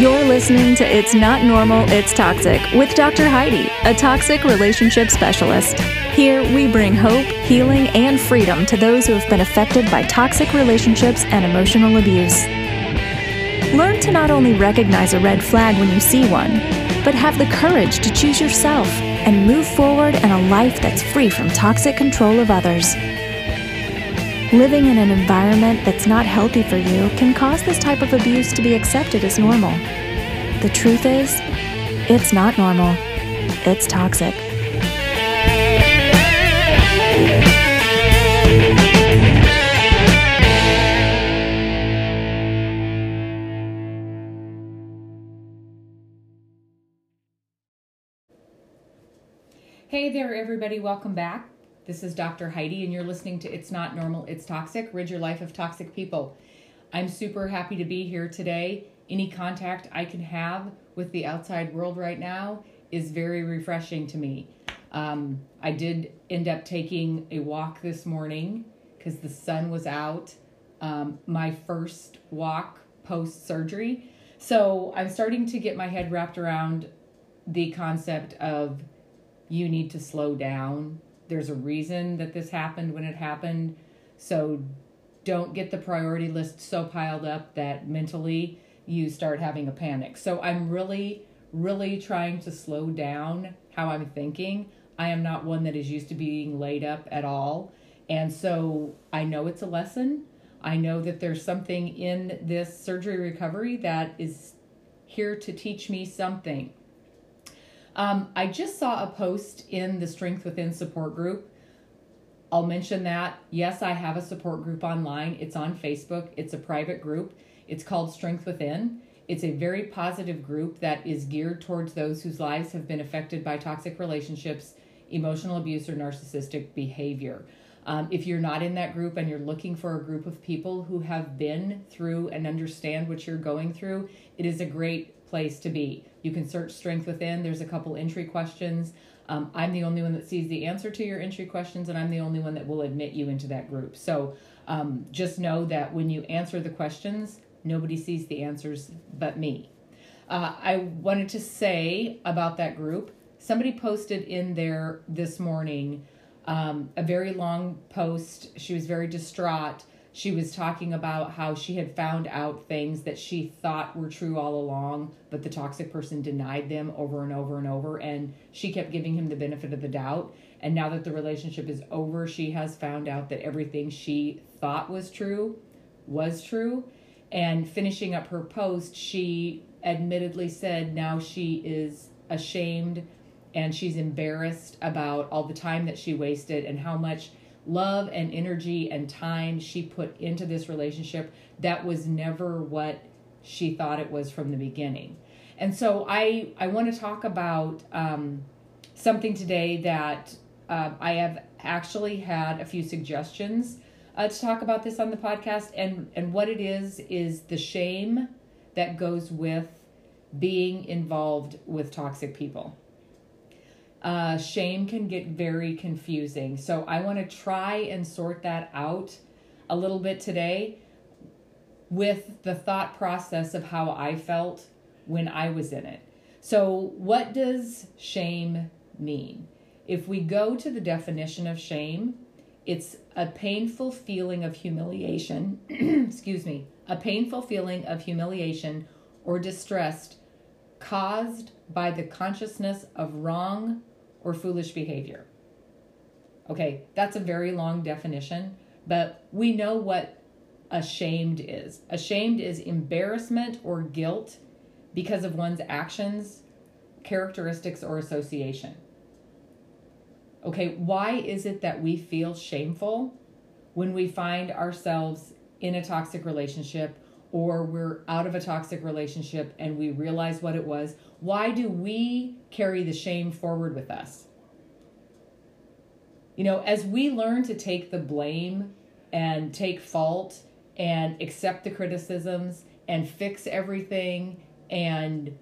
You're listening to It's Not Normal, It's Toxic with Dr. Heidi, a toxic relationship specialist. Here, we bring hope, healing, and freedom to those who have been affected by toxic relationships and emotional abuse. Learn to not only recognize a red flag when you see one, but have the courage to choose yourself and move forward in a life that's free from toxic control of others. Living in an environment that's not healthy for you can cause this type of abuse to be accepted as normal. The truth is, it's not normal, it's toxic. Hey there, everybody. Welcome back. This is Dr. Heidi, and you're listening to It's Not Normal, It's Toxic Rid Your Life of Toxic People. I'm super happy to be here today. Any contact I can have with the outside world right now is very refreshing to me. Um, I did end up taking a walk this morning because the sun was out. Um, my first walk post surgery. So I'm starting to get my head wrapped around the concept of you need to slow down there's a reason that this happened when it happened. So don't get the priority list so piled up that mentally you start having a panic. So I'm really, really trying to slow down how I'm thinking. I am not one that is used to being laid up at all. And so I know it's a lesson. I know that there's something in this surgery recovery that is here to teach me something. Um, I just saw a post in the Strength Within support group. I'll mention that. Yes, I have a support group online. It's on Facebook, it's a private group. It's called Strength Within. It's a very positive group that is geared towards those whose lives have been affected by toxic relationships, emotional abuse, or narcissistic behavior. Um, if you're not in that group and you're looking for a group of people who have been through and understand what you're going through, it is a great place to be. You can search Strength Within. There's a couple entry questions. Um, I'm the only one that sees the answer to your entry questions, and I'm the only one that will admit you into that group. So um, just know that when you answer the questions, nobody sees the answers but me. Uh, I wanted to say about that group somebody posted in there this morning um, a very long post. She was very distraught she was talking about how she had found out things that she thought were true all along, but the toxic person denied them over and over and over. And she kept giving him the benefit of the doubt. And now that the relationship is over, she has found out that everything she thought was true was true. And finishing up her post, she admittedly said now she is ashamed and she's embarrassed about all the time that she wasted and how much love and energy and time she put into this relationship that was never what she thought it was from the beginning. And so I I want to talk about um, something today that uh, I have actually had a few suggestions uh, to talk about this on the podcast, and and what it is is the shame that goes with being involved with toxic people uh, shame can get very confusing. So I want to try and sort that out a little bit today with the thought process of how I felt when I was in it. So, what does shame mean? If we go to the definition of shame, it's a painful feeling of humiliation, excuse me, a painful feeling of humiliation or distress caused by the consciousness of wrong or foolish behavior. Okay, that's a very long definition, but we know what ashamed is. Ashamed is embarrassment or guilt because of one's actions, characteristics, or association. Okay, why is it that we feel shameful when we find ourselves in a toxic relationship or we're out of a toxic relationship and we realize what it was? Why do we carry the shame forward with us? You know, as we learn to take the blame and take fault and accept the criticisms and fix everything and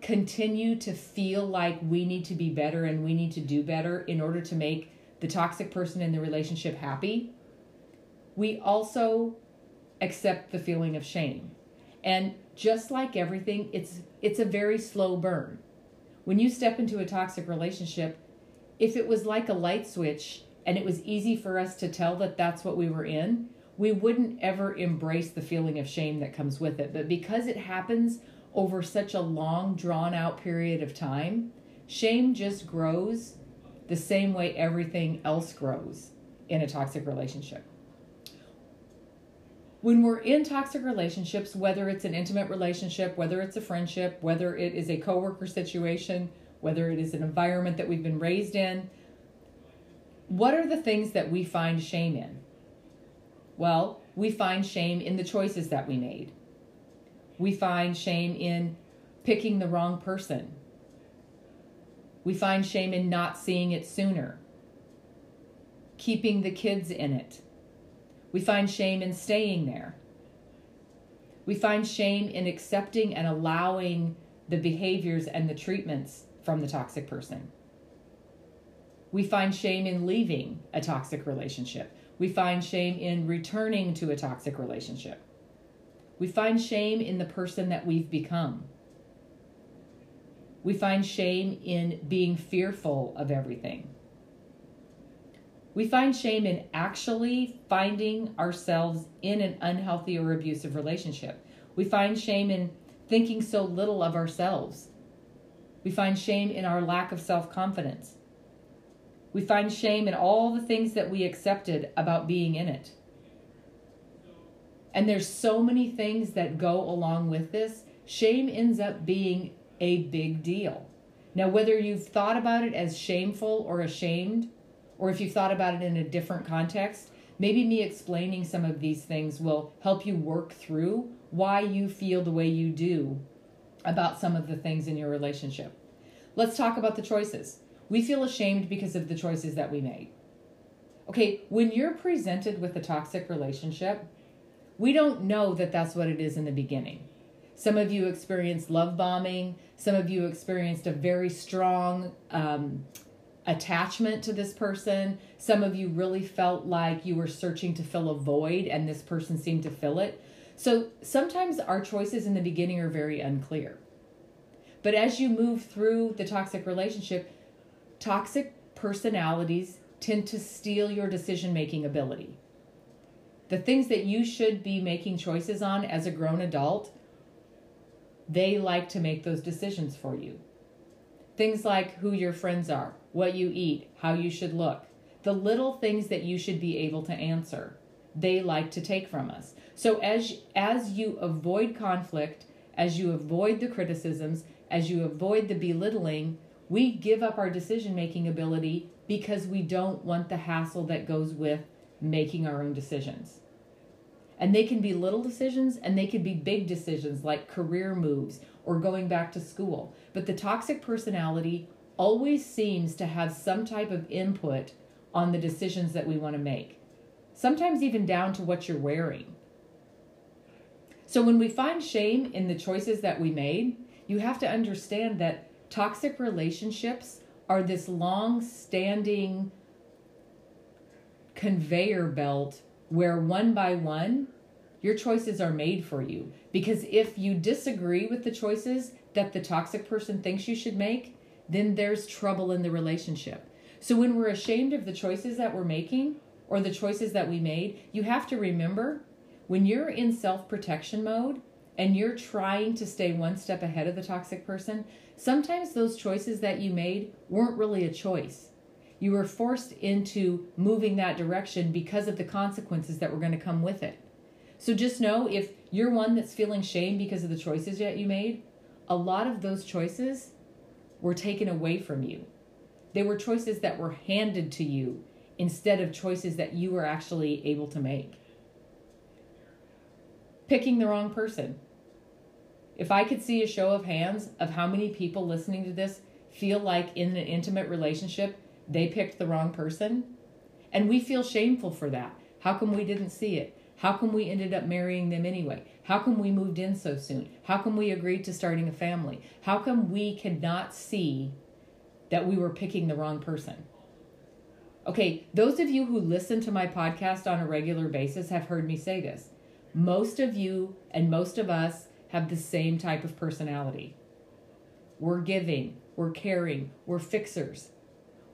continue to feel like we need to be better and we need to do better in order to make the toxic person in the relationship happy, we also accept the feeling of shame. And just like everything, it's it's a very slow burn. When you step into a toxic relationship, if it was like a light switch and it was easy for us to tell that that's what we were in, we wouldn't ever embrace the feeling of shame that comes with it. But because it happens over such a long, drawn out period of time, shame just grows the same way everything else grows in a toxic relationship. When we're in toxic relationships, whether it's an intimate relationship, whether it's a friendship, whether it is a coworker situation, whether it is an environment that we've been raised in, what are the things that we find shame in? Well, we find shame in the choices that we made. We find shame in picking the wrong person. We find shame in not seeing it sooner, keeping the kids in it. We find shame in staying there. We find shame in accepting and allowing the behaviors and the treatments from the toxic person. We find shame in leaving a toxic relationship. We find shame in returning to a toxic relationship. We find shame in the person that we've become. We find shame in being fearful of everything. We find shame in actually finding ourselves in an unhealthy or abusive relationship. We find shame in thinking so little of ourselves. We find shame in our lack of self confidence. We find shame in all the things that we accepted about being in it. And there's so many things that go along with this. Shame ends up being a big deal. Now, whether you've thought about it as shameful or ashamed, or if you've thought about it in a different context, maybe me explaining some of these things will help you work through why you feel the way you do about some of the things in your relationship. Let's talk about the choices. We feel ashamed because of the choices that we made. Okay, when you're presented with a toxic relationship, we don't know that that's what it is in the beginning. Some of you experienced love bombing. Some of you experienced a very strong um, attachment to this person. Some of you really felt like you were searching to fill a void and this person seemed to fill it. So sometimes our choices in the beginning are very unclear. But as you move through the toxic relationship, toxic personalities tend to steal your decision making ability. The things that you should be making choices on as a grown adult, they like to make those decisions for you. Things like who your friends are, what you eat, how you should look, the little things that you should be able to answer. They like to take from us. So as as you avoid conflict, as you avoid the criticisms, as you avoid the belittling, we give up our decision making ability because we don't want the hassle that goes with making our own decisions. And they can be little decisions and they can be big decisions like career moves or going back to school. But the toxic personality always seems to have some type of input on the decisions that we want to make, sometimes even down to what you're wearing. So when we find shame in the choices that we made, you have to understand that toxic relationships are this long standing conveyor belt where one by one your choices are made for you. Because if you disagree with the choices that the toxic person thinks you should make, then there's trouble in the relationship. So when we're ashamed of the choices that we're making or the choices that we made, you have to remember when you're in self protection mode and you're trying to stay one step ahead of the toxic person, sometimes those choices that you made weren't really a choice. You were forced into moving that direction because of the consequences that were going to come with it. So just know if you're one that's feeling shame because of the choices that you made, a lot of those choices were taken away from you. They were choices that were handed to you instead of choices that you were actually able to make. Picking the wrong person. If I could see a show of hands of how many people listening to this feel like in an intimate relationship they picked the wrong person, and we feel shameful for that. How come we didn't see it? How come we ended up marrying them anyway? How come we moved in so soon? How come we agreed to starting a family? How come we cannot see that we were picking the wrong person? Okay, those of you who listen to my podcast on a regular basis have heard me say this. Most of you and most of us have the same type of personality. We're giving, we're caring, we're fixers.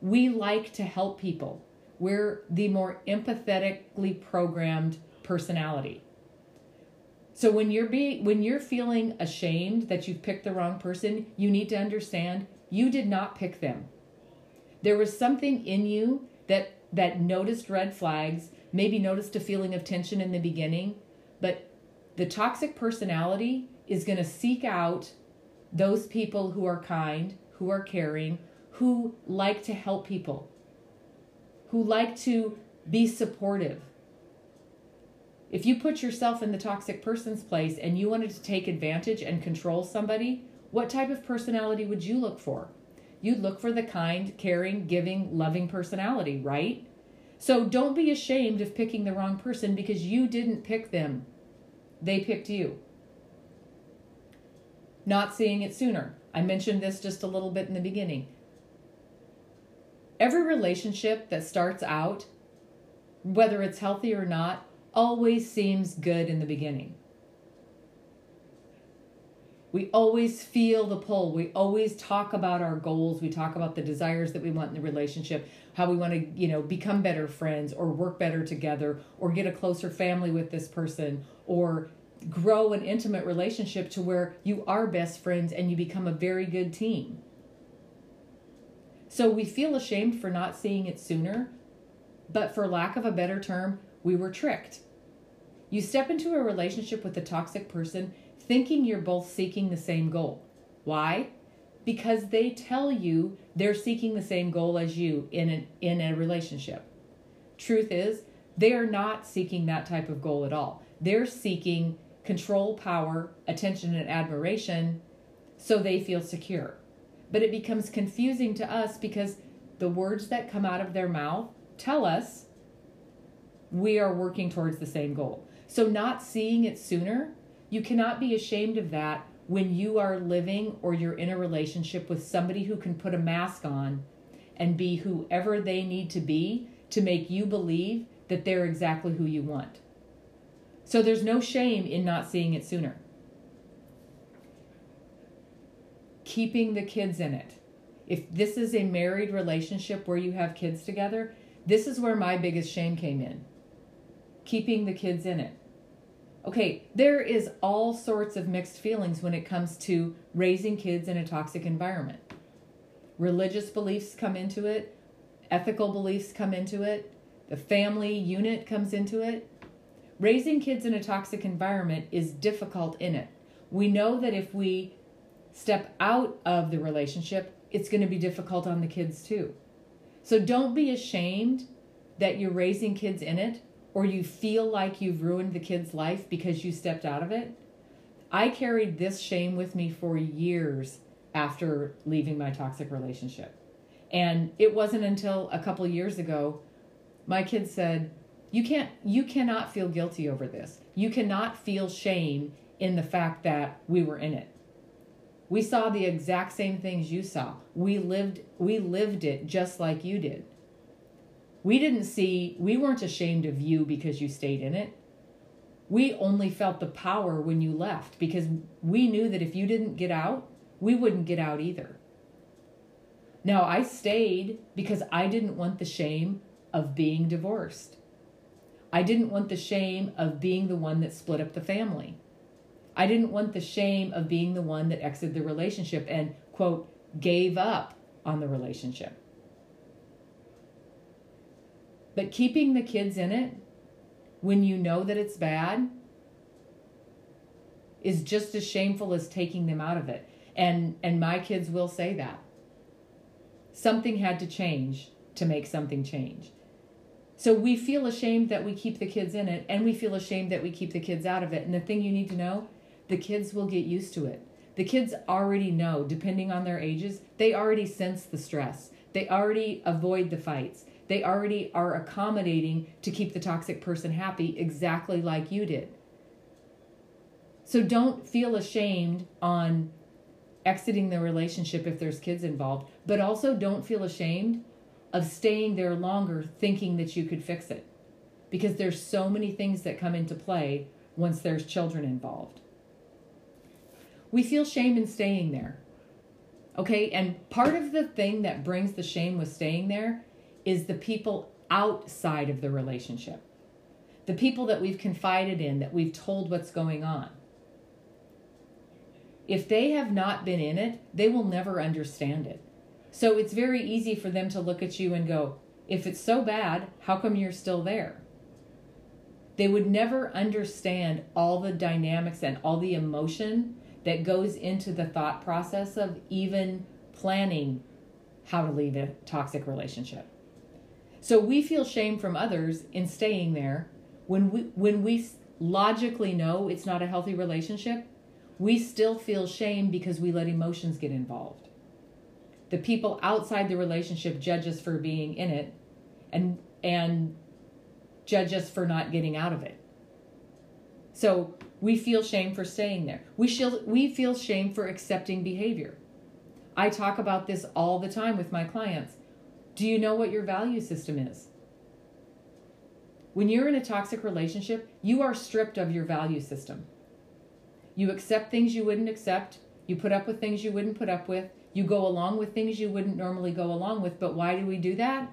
We like to help people. We're the more empathetically programmed personality. So when you're being when you're feeling ashamed that you've picked the wrong person, you need to understand you did not pick them. There was something in you that that noticed red flags, maybe noticed a feeling of tension in the beginning, but the toxic personality is going to seek out those people who are kind, who are caring, who like to help people, who like to be supportive. If you put yourself in the toxic person's place and you wanted to take advantage and control somebody, what type of personality would you look for? You'd look for the kind, caring, giving, loving personality, right? So don't be ashamed of picking the wrong person because you didn't pick them. They picked you. Not seeing it sooner. I mentioned this just a little bit in the beginning. Every relationship that starts out, whether it's healthy or not, always seems good in the beginning. We always feel the pull. We always talk about our goals. We talk about the desires that we want in the relationship, how we want to, you know, become better friends or work better together or get a closer family with this person or grow an intimate relationship to where you are best friends and you become a very good team. So we feel ashamed for not seeing it sooner, but for lack of a better term, we were tricked. You step into a relationship with a toxic person thinking you're both seeking the same goal. Why? Because they tell you they're seeking the same goal as you in a, in a relationship. Truth is, they are not seeking that type of goal at all. They're seeking control, power, attention, and admiration so they feel secure. But it becomes confusing to us because the words that come out of their mouth tell us we are working towards the same goal. So, not seeing it sooner you cannot be ashamed of that when you are living or you're in a relationship with somebody who can put a mask on and be whoever they need to be to make you believe that they're exactly who you want. So there's no shame in not seeing it sooner. Keeping the kids in it. If this is a married relationship where you have kids together, this is where my biggest shame came in. Keeping the kids in it. Okay, there is all sorts of mixed feelings when it comes to raising kids in a toxic environment. Religious beliefs come into it, ethical beliefs come into it, the family unit comes into it. Raising kids in a toxic environment is difficult in it. We know that if we step out of the relationship, it's going to be difficult on the kids too. So don't be ashamed that you're raising kids in it or you feel like you've ruined the kid's life because you stepped out of it. I carried this shame with me for years after leaving my toxic relationship. And it wasn't until a couple years ago my kid said, "You can't you cannot feel guilty over this. You cannot feel shame in the fact that we were in it. We saw the exact same things you saw. We lived we lived it just like you did we didn't see, we weren't ashamed of you because you stayed in it. We only felt the power when you left because we knew that if you didn't get out, we wouldn't get out either. Now, I stayed because I didn't want the shame of being divorced. I didn't want the shame of being the one that split up the family. I didn't want the shame of being the one that exited the relationship and, quote, gave up on the relationship. But keeping the kids in it when you know that it's bad is just as shameful as taking them out of it. And and my kids will say that. Something had to change to make something change. So we feel ashamed that we keep the kids in it and we feel ashamed that we keep the kids out of it. And the thing you need to know, the kids will get used to it. The kids already know, depending on their ages, they already sense the stress. They already avoid the fights. They already are accommodating to keep the toxic person happy exactly like you did. So don't feel ashamed on exiting the relationship if there's kids involved, but also don't feel ashamed of staying there longer thinking that you could fix it. Because there's so many things that come into play once there's children involved. we feel shame in staying there. Okay, and part of the thing that brings the shame with staying there is the people outside of the relationship. The people that we've confided in, that we've told what's going on. If they have not been in it, they will never understand it. So it's very easy for them to look at you and go, if it's so bad, how come you're still there? They would never understand all the dynamics and all the emotion that goes into the thought process of even planning how to leave a toxic relationship. So we feel shame from others in staying there when we when we logically know it's not a healthy relationship, we still feel shame because we let emotions get involved. The people outside the relationship judge us for being in it and and judge us for not getting out of it. So we feel shame for staying there. We feel, we feel shame for accepting behavior. I talk about this all the time with my clients. Do you know what your value system is? When you're in a toxic relationship, you are stripped of your value system. You accept things you wouldn't accept, you put up with things you wouldn't put up with, you go along with things you wouldn't normally go along with. But why do we do that?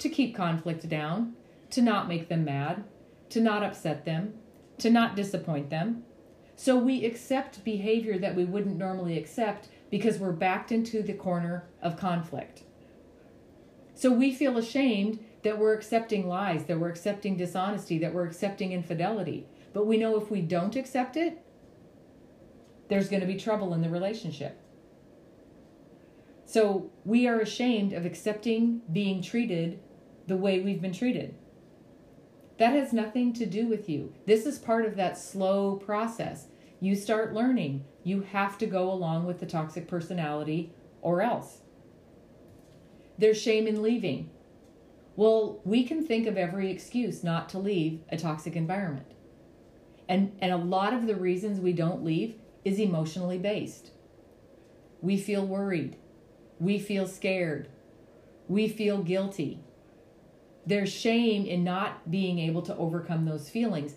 To keep conflict down, to not make them mad, to not upset them, to not disappoint them. So we accept behavior that we wouldn't normally accept because we're backed into the corner of conflict. So we feel ashamed that we're accepting lies, that we're accepting dishonesty, that we're accepting infidelity. But we know if we don't accept it, there's going to be trouble in the relationship. So we are ashamed of accepting being treated the way we've been treated. That has nothing to do with you. This is part of that slow process. You start learning. You have to go along with the toxic personality or else. There's shame in leaving. Well, we can think of every excuse not to leave a toxic environment. And, and a lot of the reasons we don't leave is emotionally based. We feel worried. We feel scared. We feel guilty there's shame in not being able to overcome those feelings.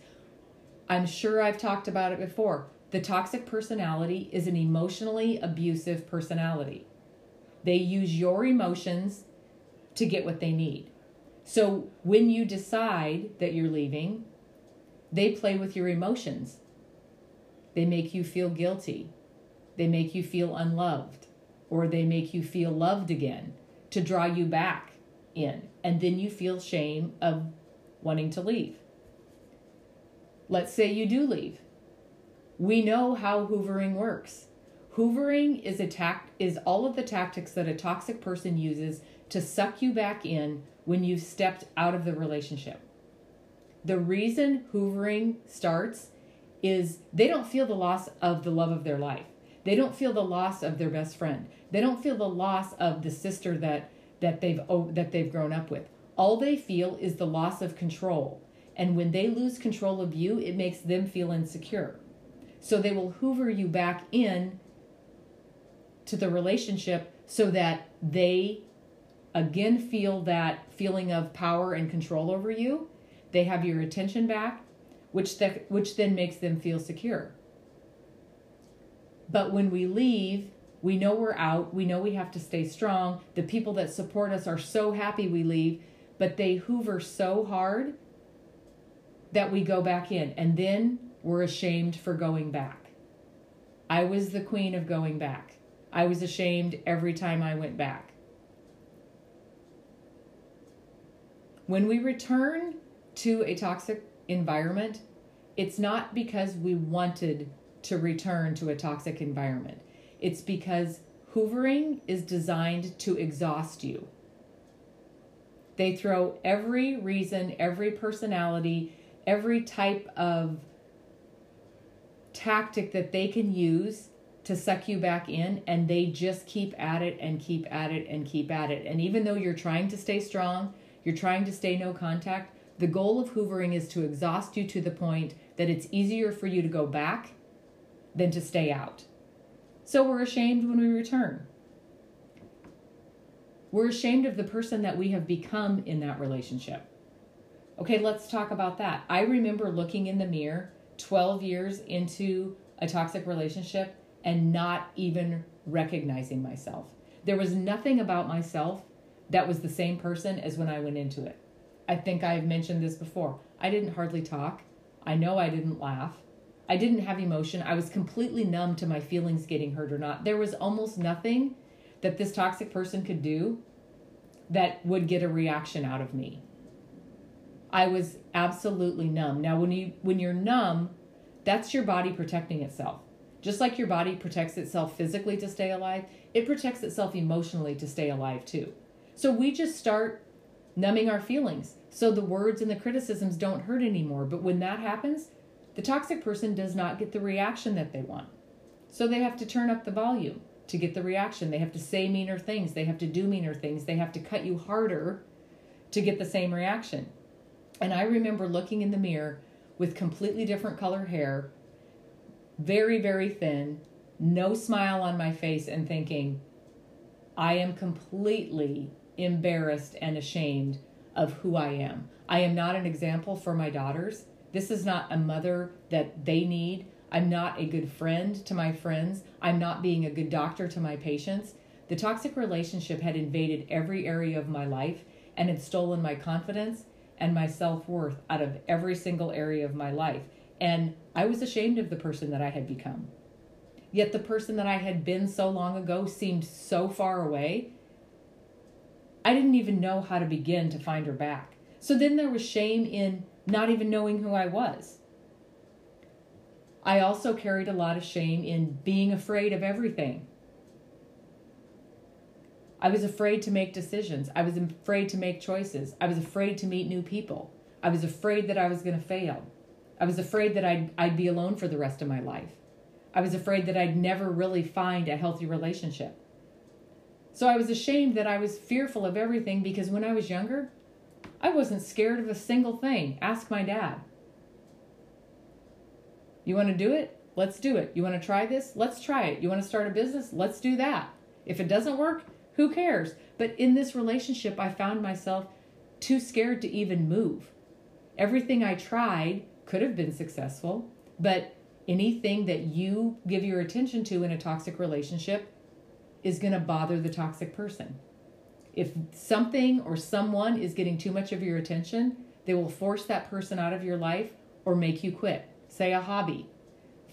I'm sure I've talked about it before. The toxic personality is an emotionally abusive personality. They use your emotions to get what they need. So when you decide that you're leaving, they play with your emotions. They make you feel guilty. They make you feel unloved, or they make you feel loved again to draw you back in, and then you feel shame of wanting to leave. Let's say you do leave. We know how hoovering works. Hoovering is a is all of the tactics that a toxic person uses to suck you back in when you've stepped out of the relationship. The reason hoovering starts is they don't feel the loss of the love of their life. They don't feel the loss of their best friend. They don't feel the loss of the sister that that they've that they've grown up with. All they feel is the loss of control. And when they lose control of you, it makes them feel insecure. So they will hoover you back in to the relationship so that they again feel that feeling of power and control over you. They have your attention back, which which then makes them feel secure. But when we leave, we know we're out. We know we have to stay strong. The people that support us are so happy we leave, but they hoover so hard that we go back in. And then we're ashamed for going back. I was the queen of going back. I was ashamed every time I went back. When we return to a toxic environment, it's not because we wanted to return to a toxic environment. It's because hoovering is designed to exhaust you. They throw every reason, every personality, every type of tactic that they can use to suck you back in, and they just keep at it and keep at it and keep at it. And even though you're trying to stay strong, you're trying to stay no contact, the goal of hoovering is to exhaust you to the point that it's easier for you to go back than to stay out. So we're ashamed when we return. We're ashamed of the person that we have become in that relationship. Okay, let's talk about that. I remember looking in the mirror 12 years into a toxic relationship and not even recognizing myself. There was nothing about myself that was the same person as when I went into it. I think I've mentioned this before. I didn't hardly talk. I know I didn't laugh. I didn't have emotion. I was completely numb to my feelings getting hurt or not. There was almost nothing that this toxic person could do that would get a reaction out of me. I was absolutely numb. Now when you when you're numb, that's your body protecting itself. Just like your body protects itself physically to stay alive, it protects itself emotionally to stay alive too. So we just start numbing our feelings so the words and the criticisms don't hurt anymore. But when that happens, the toxic person does not get the reaction that they want. So they have to turn up the volume to get the reaction. They have to say meaner things. They have to do meaner things. They have to cut you harder to get the same reaction. And I remember looking in the mirror with completely different color hair, very, very thin, no smile on my face, and thinking, I am completely embarrassed and ashamed of who I am. I am not an example for my daughters. This is not a mother that they need. I'm not a good friend to my friends. I'm not being a good doctor to my patients. The toxic relationship had invaded every area of my life and had stolen my confidence and my self worth out of every single area of my life. And I was ashamed of the person that I had become. Yet the person that I had been so long ago seemed so far away. I didn't even know how to begin to find her back. So then there was shame in not even knowing who I was. I also carried a lot of shame in being afraid of everything. I was afraid to make decisions. I was afraid to make choices. I was afraid to meet new people. I was afraid that I was going to fail. I was afraid that I'd, I'd be alone for the rest of my life. I was afraid that I'd never really find a healthy relationship. So I was ashamed that I was fearful of everything because when I was younger, I wasn't scared of a single thing. Ask my dad. You want to do it? Let's do it. You want to try this? Let's try it. You want to start a business? Let's do that. If it doesn't work, who cares? But in this relationship, I found myself too scared to even move. Everything I tried could have been successful, but anything that you give your attention to in a toxic relationship is going to bother the toxic person. If something or someone is getting too much of your attention, they will force that person out of your life or make you quit. Say a hobby.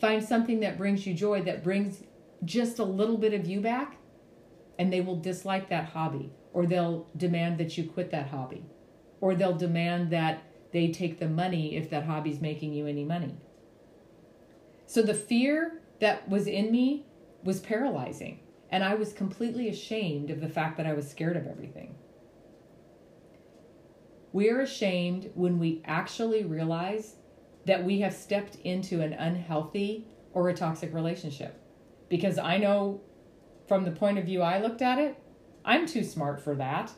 Find something that brings you joy, that brings just a little bit of you back, and they will dislike that hobby, or they'll demand that you quit that hobby, or they'll demand that they take the money if that hobby's making you any money. So the fear that was in me was paralyzing, and I was completely ashamed of the fact that I was scared of everything. We are ashamed when we actually realize that we have stepped into an unhealthy or a toxic relationship. Because I know from the point of view I looked at it, I'm too smart for that.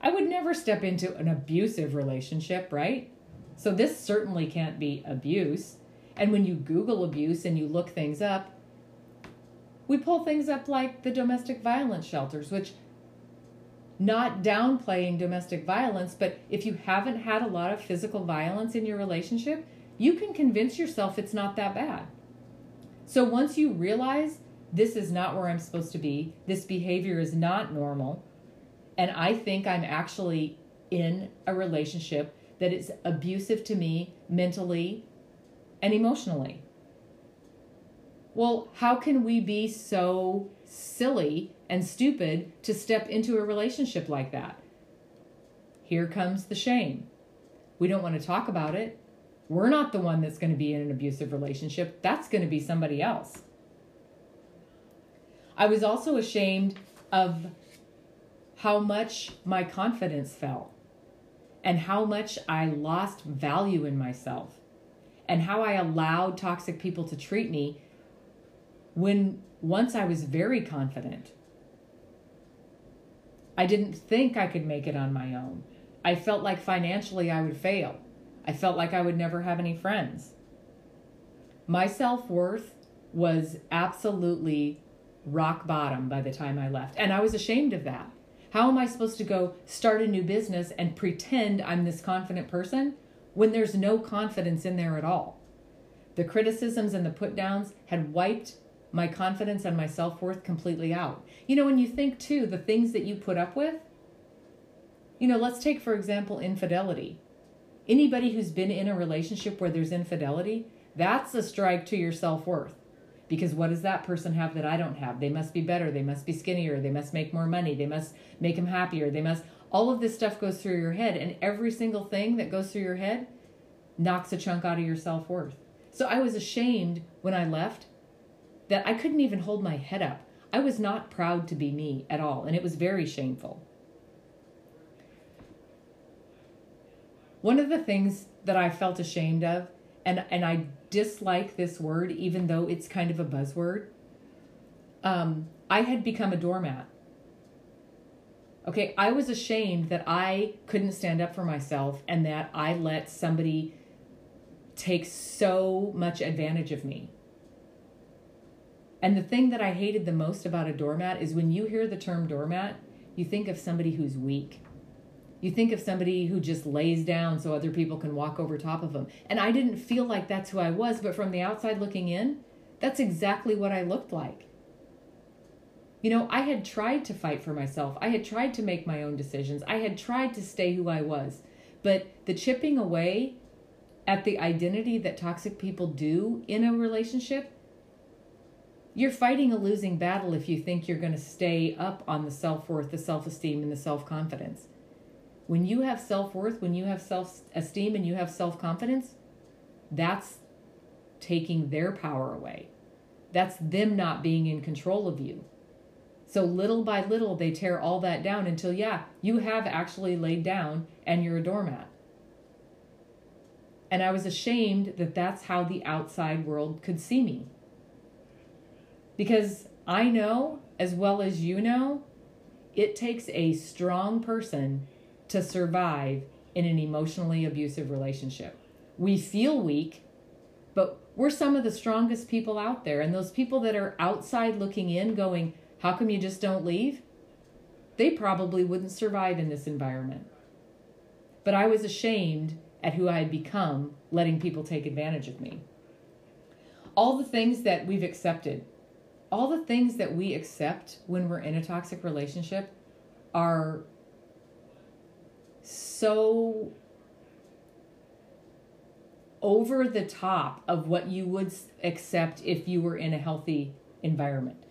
I would never step into an abusive relationship, right? So this certainly can't be abuse. And when you Google abuse and you look things up, we pull things up like the domestic violence shelters, which not downplaying domestic violence, but if you haven't had a lot of physical violence in your relationship, you can convince yourself it's not that bad. So once you realize this is not where I'm supposed to be, this behavior is not normal, and I think I'm actually in a relationship that is abusive to me mentally and emotionally. Well, how can we be so silly and stupid to step into a relationship like that? Here comes the shame. We don't want to talk about it. We're not the one that's going to be in an abusive relationship. That's going to be somebody else. I was also ashamed of how much my confidence fell and how much I lost value in myself and how I allowed toxic people to treat me when once I was very confident. I didn't think I could make it on my own. I felt like financially I would fail. I felt like I would never have any friends. My self worth was absolutely rock bottom by the time I left. And I was ashamed of that. How am I supposed to go start a new business and pretend I'm this confident person when there's no confidence in there at all? The criticisms and the put downs had wiped my confidence and my self worth completely out. You know, when you think too, the things that you put up with, you know, let's take, for example, infidelity. Anybody who's been in a relationship where there's infidelity, that's a strike to your self worth. Because what does that person have that I don't have? They must be better. They must be skinnier. They must make more money. They must make them happier. They must. All of this stuff goes through your head, and every single thing that goes through your head knocks a chunk out of your self worth. So I was ashamed when I left that I couldn't even hold my head up. I was not proud to be me at all, and it was very shameful. One of the things that I felt ashamed of, and, and I dislike this word, even though it's kind of a buzzword. Um, I had become a doormat. Okay, I was ashamed that I couldn't stand up for myself and that I let somebody take so much advantage of me. And the thing that I hated the most about a doormat is when you hear the term doormat, you think of somebody who's weak you think of somebody who just lays down so other people can walk over top of them. And I didn't feel like that's who I was, but from the outside looking in, that's exactly what I looked like. You know, I had tried to fight for myself. I had tried to make my own decisions. I had tried to stay who I was. But the chipping away at the identity that toxic people do in a relationship, you're fighting a losing battle if you think you're going to stay up on the self worth, the self esteem, and the self confidence. When you have self worth, when you have self esteem, and you have self confidence, that's taking their power away. That's them not being in control of you. So little by little, they tear all that down until, yeah, you have actually laid down and you're a doormat. And I was ashamed that that's how the outside world could see me. Because I know, as well as you know, it takes a strong person to survive in an emotionally abusive relationship. We feel weak, but we're some of the strongest people out there. And those people that are outside looking in, going, How come you just don't leave? They probably wouldn't survive in this environment. But I was ashamed at who I had become, letting people take advantage of me. All the things that we've accepted, all the things that we accept when we're in a toxic relationship are so over the top of what you would accept if you were in a healthy environment.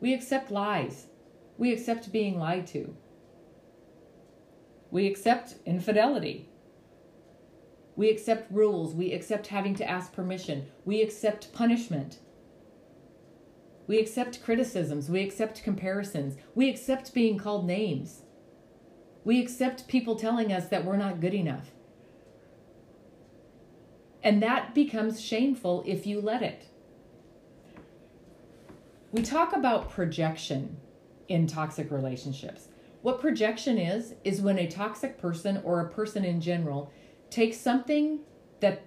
We accept lies. We accept being lied to. We accept infidelity. We accept rules. We accept having to ask permission. We accept punishment. We accept criticisms. We accept comparisons. We accept being called names. We accept people telling us that we're not good enough. And that becomes shameful if you let it. We talk about projection in toxic relationships. What projection is, is when a toxic person or a person in general takes something that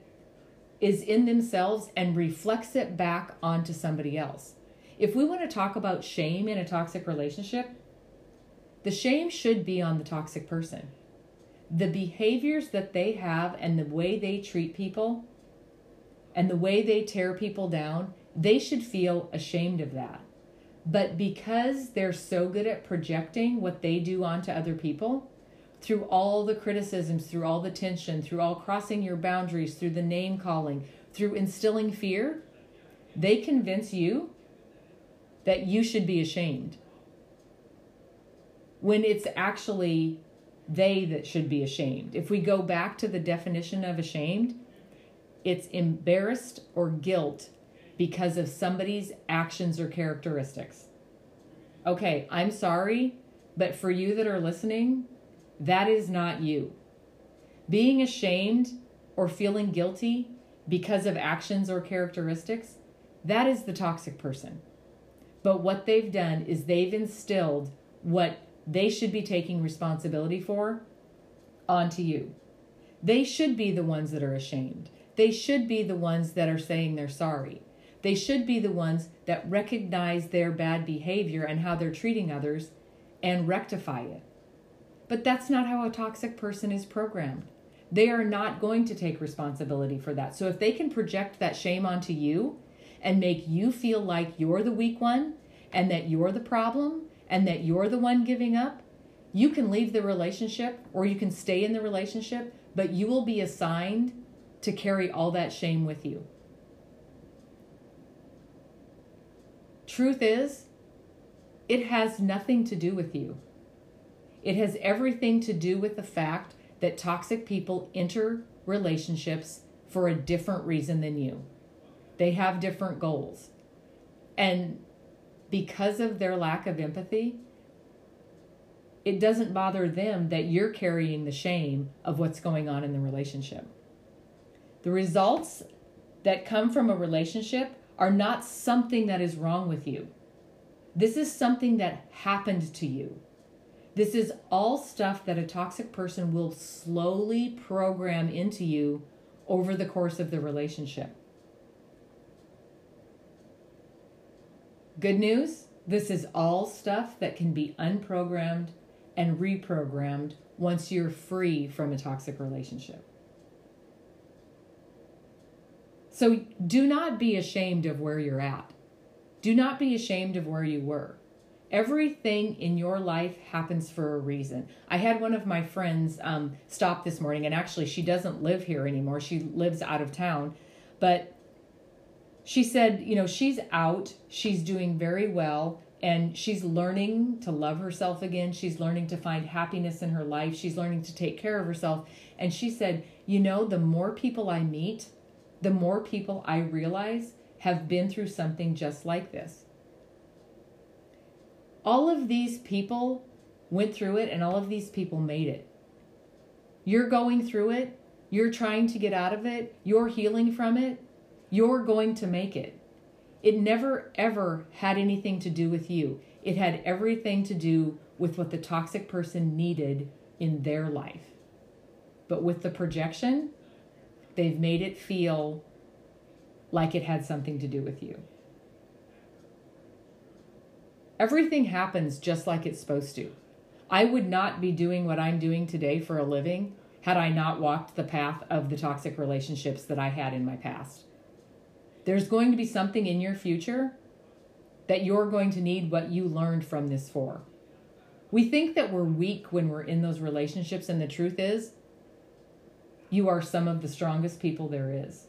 is in themselves and reflects it back onto somebody else. If we want to talk about shame in a toxic relationship, the shame should be on the toxic person. The behaviors that they have and the way they treat people and the way they tear people down, they should feel ashamed of that. But because they're so good at projecting what they do onto other people, through all the criticisms, through all the tension, through all crossing your boundaries, through the name calling, through instilling fear, they convince you that you should be ashamed when it's actually they that should be ashamed. If we go back to the definition of ashamed, it's embarrassed or guilt because of somebody's actions or characteristics. Okay, I'm sorry, but for you that are listening, that is not you. Being ashamed or feeling guilty because of actions or characteristics, that is the toxic person. But what they've done is they've instilled what they should be taking responsibility for onto you. They should be the ones that are ashamed. They should be the ones that are saying they're sorry. They should be the ones that recognize their bad behavior and how they're treating others and rectify it. But that's not how a toxic person is programmed. They are not going to take responsibility for that. So if they can project that shame onto you, and make you feel like you're the weak one and that you're the problem and that you're the one giving up, you can leave the relationship or you can stay in the relationship, but you will be assigned to carry all that shame with you. Truth is, it has nothing to do with you. It has everything to do with the fact that toxic people enter relationships for a different reason than you. They have different goals. And because of their lack of empathy, it doesn't bother them that you're carrying the shame of what's going on in the relationship. The results that come from a relationship are not something that is wrong with you. This is something that happened to you. This is all stuff that a toxic person will slowly program into you over the course of the relationship. Good news this is all stuff that can be unprogrammed and reprogrammed once you're free from a toxic relationship. So do not be ashamed of where you're at. Do not be ashamed of where you were. Everything in your life happens for a reason. I had one of my friends um, stop this morning, and actually, she doesn't live here anymore. She lives out of town. But she said, you know, she's out, she's doing very well, and she's learning to love herself again. She's learning to find happiness in her life. She's learning to take care of herself. And she said, you know, the more people I meet, the more people I realize have been through something just like this. All of these people went through it, and all of these people made it. You're going through it, you're trying to get out of it, you're healing from it, you're going to make it. It never, ever had anything to do with you. It had everything to do with what the toxic person needed in their life. But with the projection, they've made it feel like it had something to do with you. Everything happens just like it's supposed to. I would not be doing what I'm doing today for a living had I not walked the path of the toxic relationships that I had in my past. There's going to be something in your future that you're going to need what you learned from this for. We think that we're weak when we're in those relationships, and the truth is, you are some of the strongest people there is.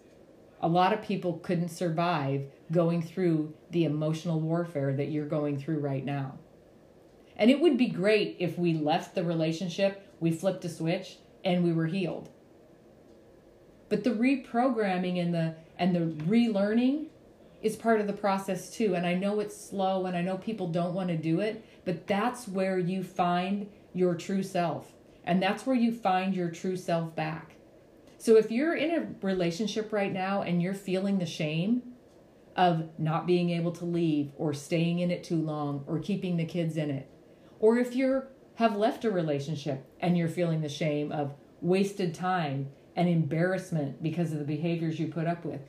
A lot of people couldn't survive going through the emotional warfare that you're going through right now. And it would be great if we left the relationship, we flipped a switch, and we were healed. But the reprogramming and the and the relearning is part of the process too. And I know it's slow and I know people don't want to do it, but that's where you find your true self. And that's where you find your true self back. So if you're in a relationship right now and you're feeling the shame of not being able to leave or staying in it too long or keeping the kids in it, or if you're have left a relationship and you're feeling the shame of wasted time and embarrassment because of the behaviors you put up with.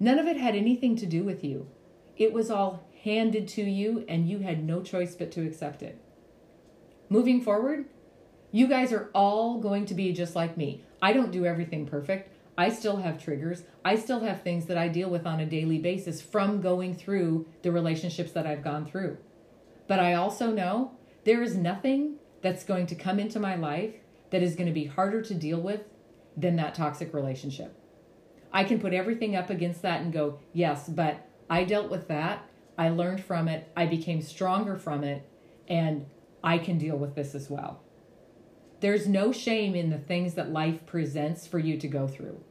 None of it had anything to do with you. It was all handed to you, and you had no choice but to accept it. Moving forward, you guys are all going to be just like me. I don't do everything perfect. I still have triggers. I still have things that I deal with on a daily basis from going through the relationships that I've gone through. But I also know there is nothing that's going to come into my life that is going to be harder to deal with than that toxic relationship. I can put everything up against that and go, yes, but I dealt with that. I learned from it. I became stronger from it. And I can deal with this as well. There's no shame in the things that life presents for you to go through.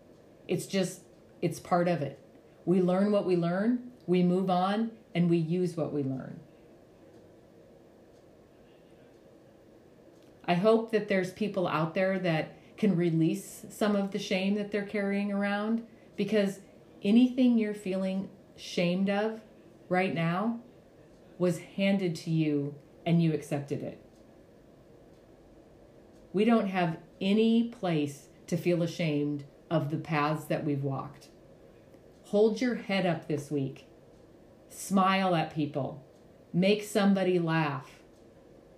It's just, it's part of it. We learn what we learn, we move on, and we use what we learn. I hope that there's people out there that can release some of the shame that they're carrying around because anything you're feeling shamed of right now was handed to you and you accepted it. We don't have any place to feel ashamed of the paths that we've walked. Hold your head up this week. Smile at people. Make somebody laugh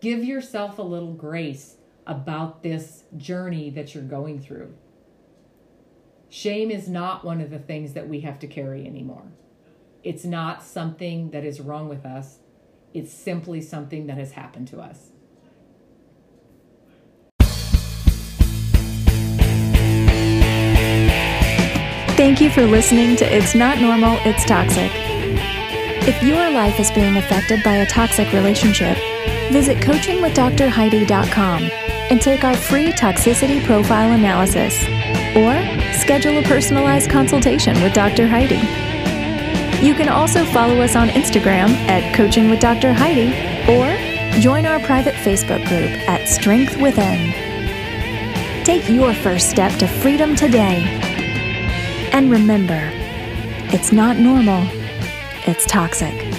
Give yourself a little grace about this journey that you're going through. Shame is not one of the things that we have to carry anymore. It's not something that is wrong with us, it's simply something that has happened to us. Thank you for listening to It's Not Normal, It's Toxic. If your life is being affected by a toxic relationship, visit coachingwithdrheidi.com and take our free toxicity profile analysis or schedule a personalized consultation with Dr. Heidi. You can also follow us on Instagram at Coaching with Dr. Heidi or join our private Facebook group at Strength Within. Take your first step to freedom today. And remember, it's not normal, it's toxic.